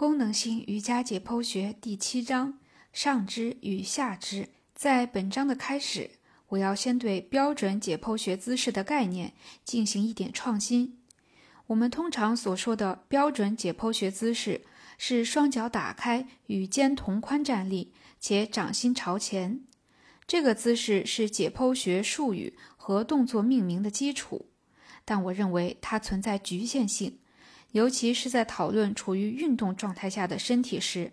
功能性瑜伽解剖学第七章：上肢与下肢。在本章的开始，我要先对标准解剖学姿势的概念进行一点创新。我们通常所说的标准解剖学姿势是双脚打开与肩同宽站立，且掌心朝前。这个姿势是解剖学术语和动作命名的基础，但我认为它存在局限性。尤其是在讨论处于运动状态下的身体时，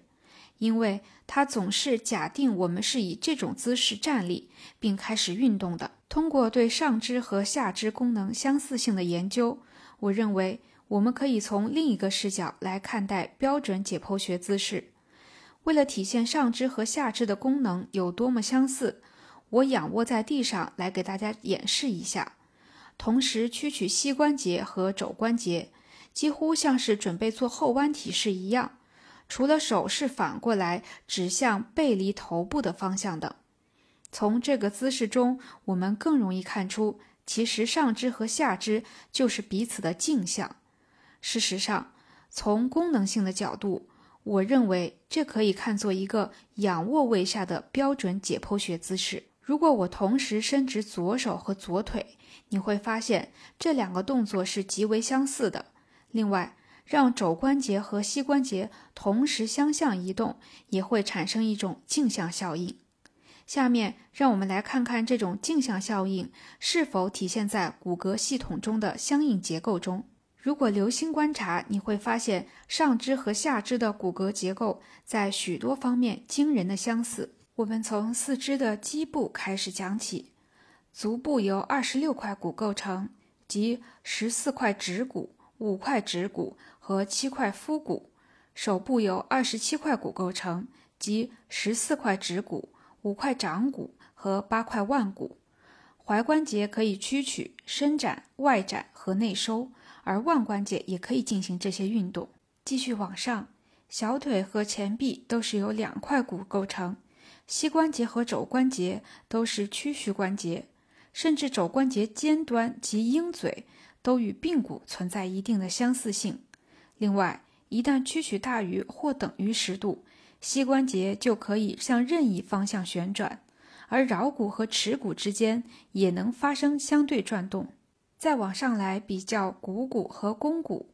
因为它总是假定我们是以这种姿势站立并开始运动的。通过对上肢和下肢功能相似性的研究，我认为我们可以从另一个视角来看待标准解剖学姿势。为了体现上肢和下肢的功能有多么相似，我仰卧在地上来给大家演示一下，同时屈曲膝关节和肘关节。几乎像是准备做后弯体式一样，除了手是反过来指向背离头部的方向的。从这个姿势中，我们更容易看出，其实上肢和下肢就是彼此的镜像。事实上，从功能性的角度，我认为这可以看作一个仰卧位下的标准解剖学姿势。如果我同时伸直左手和左腿，你会发现这两个动作是极为相似的。另外，让肘关节和膝关节同时相向移动，也会产生一种镜像效应。下面，让我们来看看这种镜像效应是否体现在骨骼系统中的相应结构中。如果留心观察，你会发现上肢和下肢的骨骼结构在许多方面惊人的相似。我们从四肢的基部开始讲起，足部由二十六块骨构成，即十四块指骨。五块指骨和七块腹骨，手部由二十七块骨构成，即十四块指骨、五块掌骨和八块腕骨。踝关节可以屈曲、伸展、外展和内收，而腕关节也可以进行这些运动。继续往上，小腿和前臂都是由两块骨构成，膝关节和肘关节都是屈曲关节，甚至肘关节尖端及鹰嘴。都与髌骨存在一定的相似性。另外，一旦屈曲大于或等于十度，膝关节就可以向任意方向旋转，而桡骨和耻骨之间也能发生相对转动。再往上来比较股骨和肱骨，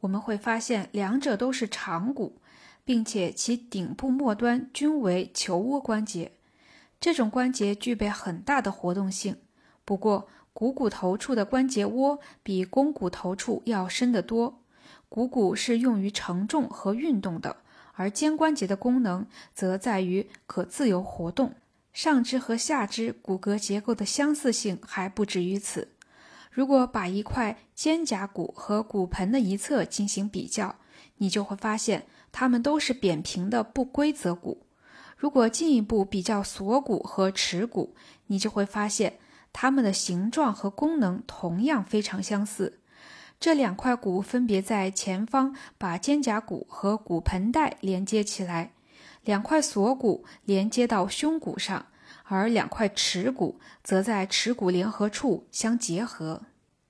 我们会发现两者都是长骨，并且其顶部末端均为球窝关节。这种关节具备很大的活动性。不过，股骨头处的关节窝比肱骨头处要深得多。股骨是用于承重和运动的，而肩关节的功能则在于可自由活动。上肢和下肢骨骼结构的相似性还不止于此。如果把一块肩胛骨和骨盆的一侧进行比较，你就会发现它们都是扁平的不规则骨。如果进一步比较锁骨和耻骨，你就会发现。它们的形状和功能同样非常相似。这两块骨分别在前方把肩胛骨和骨盆带连接起来，两块锁骨连接到胸骨上，而两块耻骨则在耻骨联合处相结合。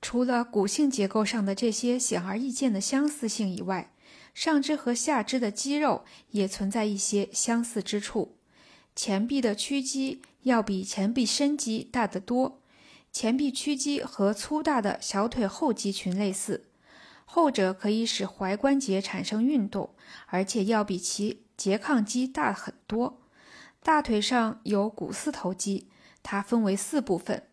除了骨性结构上的这些显而易见的相似性以外，上肢和下肢的肌肉也存在一些相似之处。前臂的屈肌要比前臂伸肌大得多，前臂屈肌和粗大的小腿后肌群类似，后者可以使踝关节产生运动，而且要比其拮抗肌大很多。大腿上有股四头肌，它分为四部分，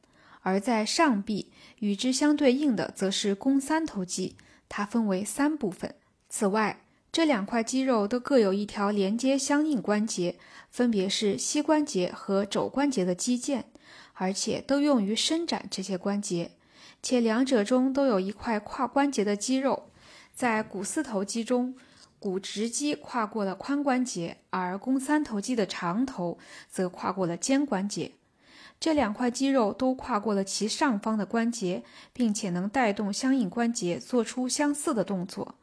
而在上臂与之相对应的则是肱三头肌，它分为三部分。此外，这两块肌肉都各有一条连接相应关节，分别是膝关节和肘关节的肌腱，而且都用于伸展这些关节。且两者中都有一块跨关节的肌肉。在股四头肌中，股直肌跨过了髋关节，而肱三头肌的长头则跨过了肩关节。这两块肌肉都跨过了其上方的关节，并且能带动相应关节做出相似的动作。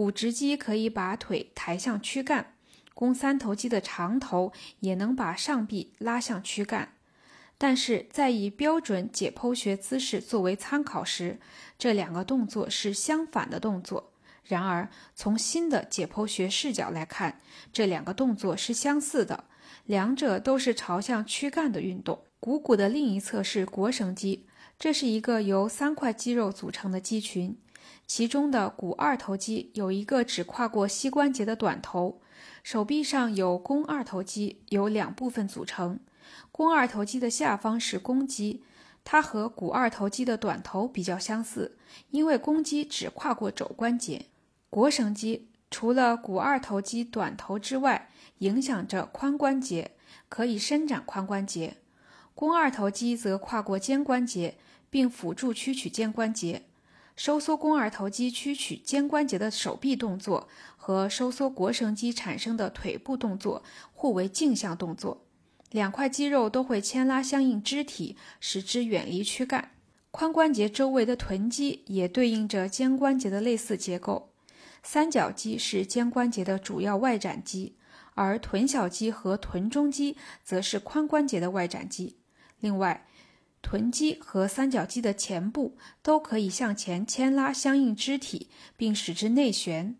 股直肌可以把腿抬向躯干，肱三头肌的长头也能把上臂拉向躯干。但是在以标准解剖学姿势作为参考时，这两个动作是相反的动作。然而，从新的解剖学视角来看，这两个动作是相似的，两者都是朝向躯干的运动。股骨的另一侧是腘绳肌，这是一个由三块肌肉组成的肌群，其中的股二头肌有一个只跨过膝关节的短头。手臂上有肱二头肌，由两部分组成。肱二头肌的下方是肱肌，它和股二头肌的短头比较相似，因为肱肌只跨过肘关节。腘绳肌除了股二头肌短头之外，影响着髋关节，可以伸展髋关节。肱二头肌则跨过肩关节，并辅助屈曲肩关节。收缩肱二头肌屈曲肩关节的手臂动作和收缩腘绳肌产生的腿部动作互为镜像动作。两块肌肉都会牵拉相应肢体，使之远离躯干。髋关节周围的臀肌也对应着肩关节的类似结构。三角肌是肩关节的主要外展肌，而臀小肌和臀中肌则是髋关节的外展肌。另外，臀肌和三角肌的前部都可以向前牵拉相应肢体，并使之内旋；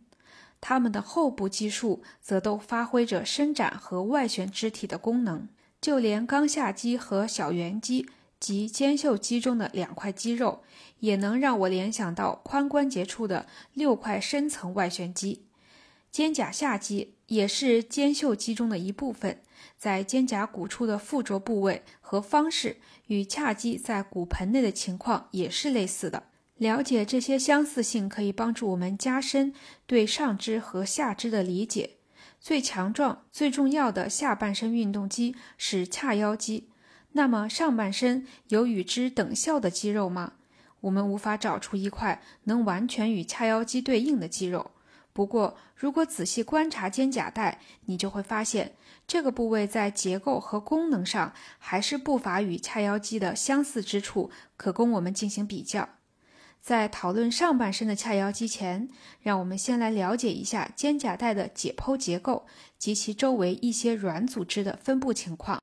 它们的后部肌束则都发挥着伸展和外旋肢体的功能。就连冈下肌和小圆肌及肩袖肌中的两块肌肉，也能让我联想到髋关节处的六块深层外旋肌。肩胛下肌也是肩袖肌中的一部分。在肩胛骨处的附着部位和方式与髂肌在骨盆内的情况也是类似的。了解这些相似性，可以帮助我们加深对上肢和下肢的理解。最强壮、最重要的下半身运动肌是髂腰肌。那么，上半身有与之等效的肌肉吗？我们无法找出一块能完全与髂腰肌对应的肌肉。不过，如果仔细观察肩胛带，你就会发现这个部位在结构和功能上还是不乏与髂腰肌的相似之处，可供我们进行比较。在讨论上半身的髂腰肌前，让我们先来了解一下肩胛带的解剖结构及其周围一些软组织的分布情况。